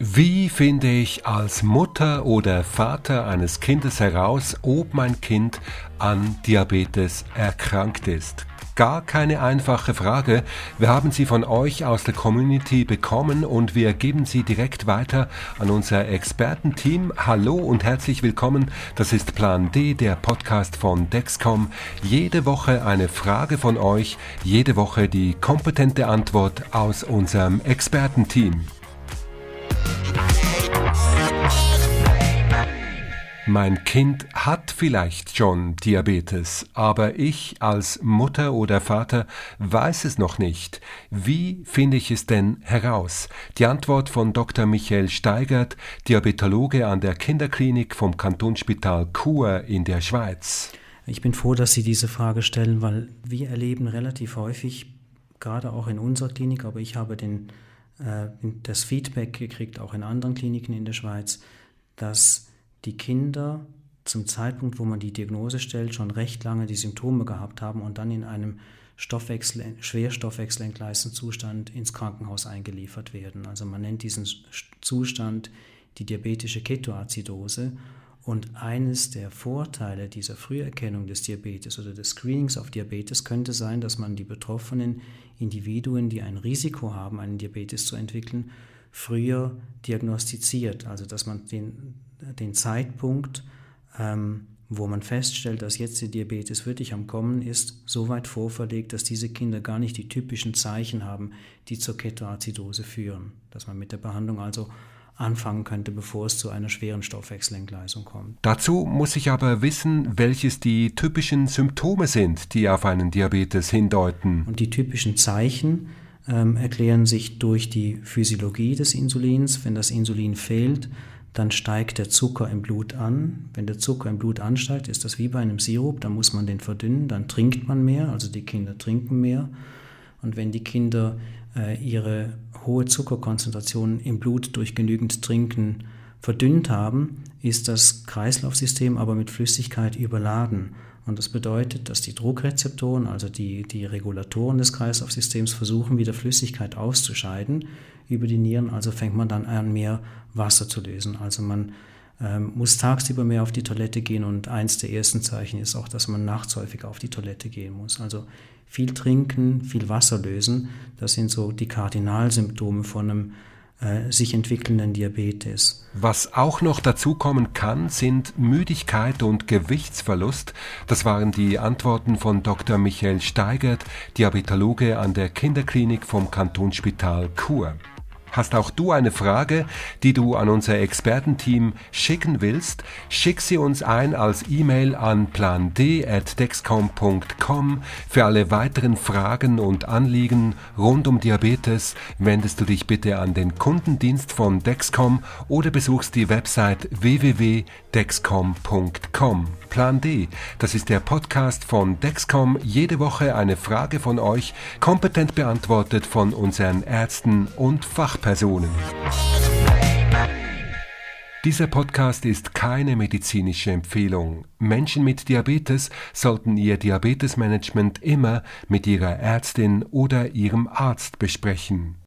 Wie finde ich als Mutter oder Vater eines Kindes heraus, ob mein Kind an Diabetes erkrankt ist? Gar keine einfache Frage. Wir haben sie von euch aus der Community bekommen und wir geben sie direkt weiter an unser Expertenteam. Hallo und herzlich willkommen. Das ist Plan D, der Podcast von Dexcom. Jede Woche eine Frage von euch, jede Woche die kompetente Antwort aus unserem Expertenteam. Mein Kind hat vielleicht schon Diabetes, aber ich als Mutter oder Vater weiß es noch nicht. Wie finde ich es denn heraus? Die Antwort von Dr. Michael Steigert, Diabetologe an der Kinderklinik vom Kantonsspital Chur in der Schweiz. Ich bin froh, dass Sie diese Frage stellen, weil wir erleben relativ häufig, gerade auch in unserer Klinik, aber ich habe den, äh, das Feedback gekriegt, auch in anderen Kliniken in der Schweiz, dass die Kinder zum Zeitpunkt, wo man die Diagnose stellt, schon recht lange die Symptome gehabt haben und dann in einem Stoffwechsel, schwerstoffwechselentgleisten Zustand ins Krankenhaus eingeliefert werden. Also man nennt diesen Zustand die diabetische Ketoazidose. Und eines der Vorteile dieser Früherkennung des Diabetes oder des Screenings auf Diabetes könnte sein, dass man die betroffenen Individuen, die ein Risiko haben, einen Diabetes zu entwickeln, früher diagnostiziert. Also dass man den den Zeitpunkt, ähm, wo man feststellt, dass jetzt der Diabetes wirklich am Kommen ist, so weit vorverlegt, dass diese Kinder gar nicht die typischen Zeichen haben, die zur Ketoazidose führen. Dass man mit der Behandlung also anfangen könnte, bevor es zu einer schweren Stoffwechselentgleisung kommt. Dazu muss ich aber wissen, welches die typischen Symptome sind, die auf einen Diabetes hindeuten. Und die typischen Zeichen ähm, erklären sich durch die Physiologie des Insulins. Wenn das Insulin fehlt, dann steigt der Zucker im Blut an. Wenn der Zucker im Blut ansteigt, ist das wie bei einem Sirup, dann muss man den verdünnen, dann trinkt man mehr, also die Kinder trinken mehr. Und wenn die Kinder äh, ihre hohe Zuckerkonzentration im Blut durch genügend Trinken verdünnt haben, ist das Kreislaufsystem aber mit Flüssigkeit überladen. Und das bedeutet, dass die Druckrezeptoren, also die, die Regulatoren des Kreislaufsystems, versuchen, wieder Flüssigkeit auszuscheiden über die Nieren. Also fängt man dann an, mehr Wasser zu lösen. Also man ähm, muss tagsüber mehr auf die Toilette gehen und eins der ersten Zeichen ist auch, dass man nachts häufig auf die Toilette gehen muss. Also viel trinken, viel Wasser lösen, das sind so die Kardinalsymptome von einem äh, sich entwickelnden Diabetes. Was auch noch dazukommen kann, sind Müdigkeit und Gewichtsverlust. Das waren die Antworten von Dr. Michael Steigert, Diabetologe an der Kinderklinik vom Kantonsspital Chur. Hast auch du eine Frage, die du an unser Expertenteam schicken willst? Schick sie uns ein als E-Mail an pland.dexcom.com. Für alle weiteren Fragen und Anliegen rund um Diabetes wendest du dich bitte an den Kundendienst von Dexcom oder besuchst die Website www.dexcom.com. Plan D, das ist der Podcast von Dexcom. Jede Woche eine Frage von euch, kompetent beantwortet von unseren Ärzten und Fachpersonen. Dieser Podcast ist keine medizinische Empfehlung. Menschen mit Diabetes sollten ihr Diabetesmanagement immer mit ihrer Ärztin oder ihrem Arzt besprechen.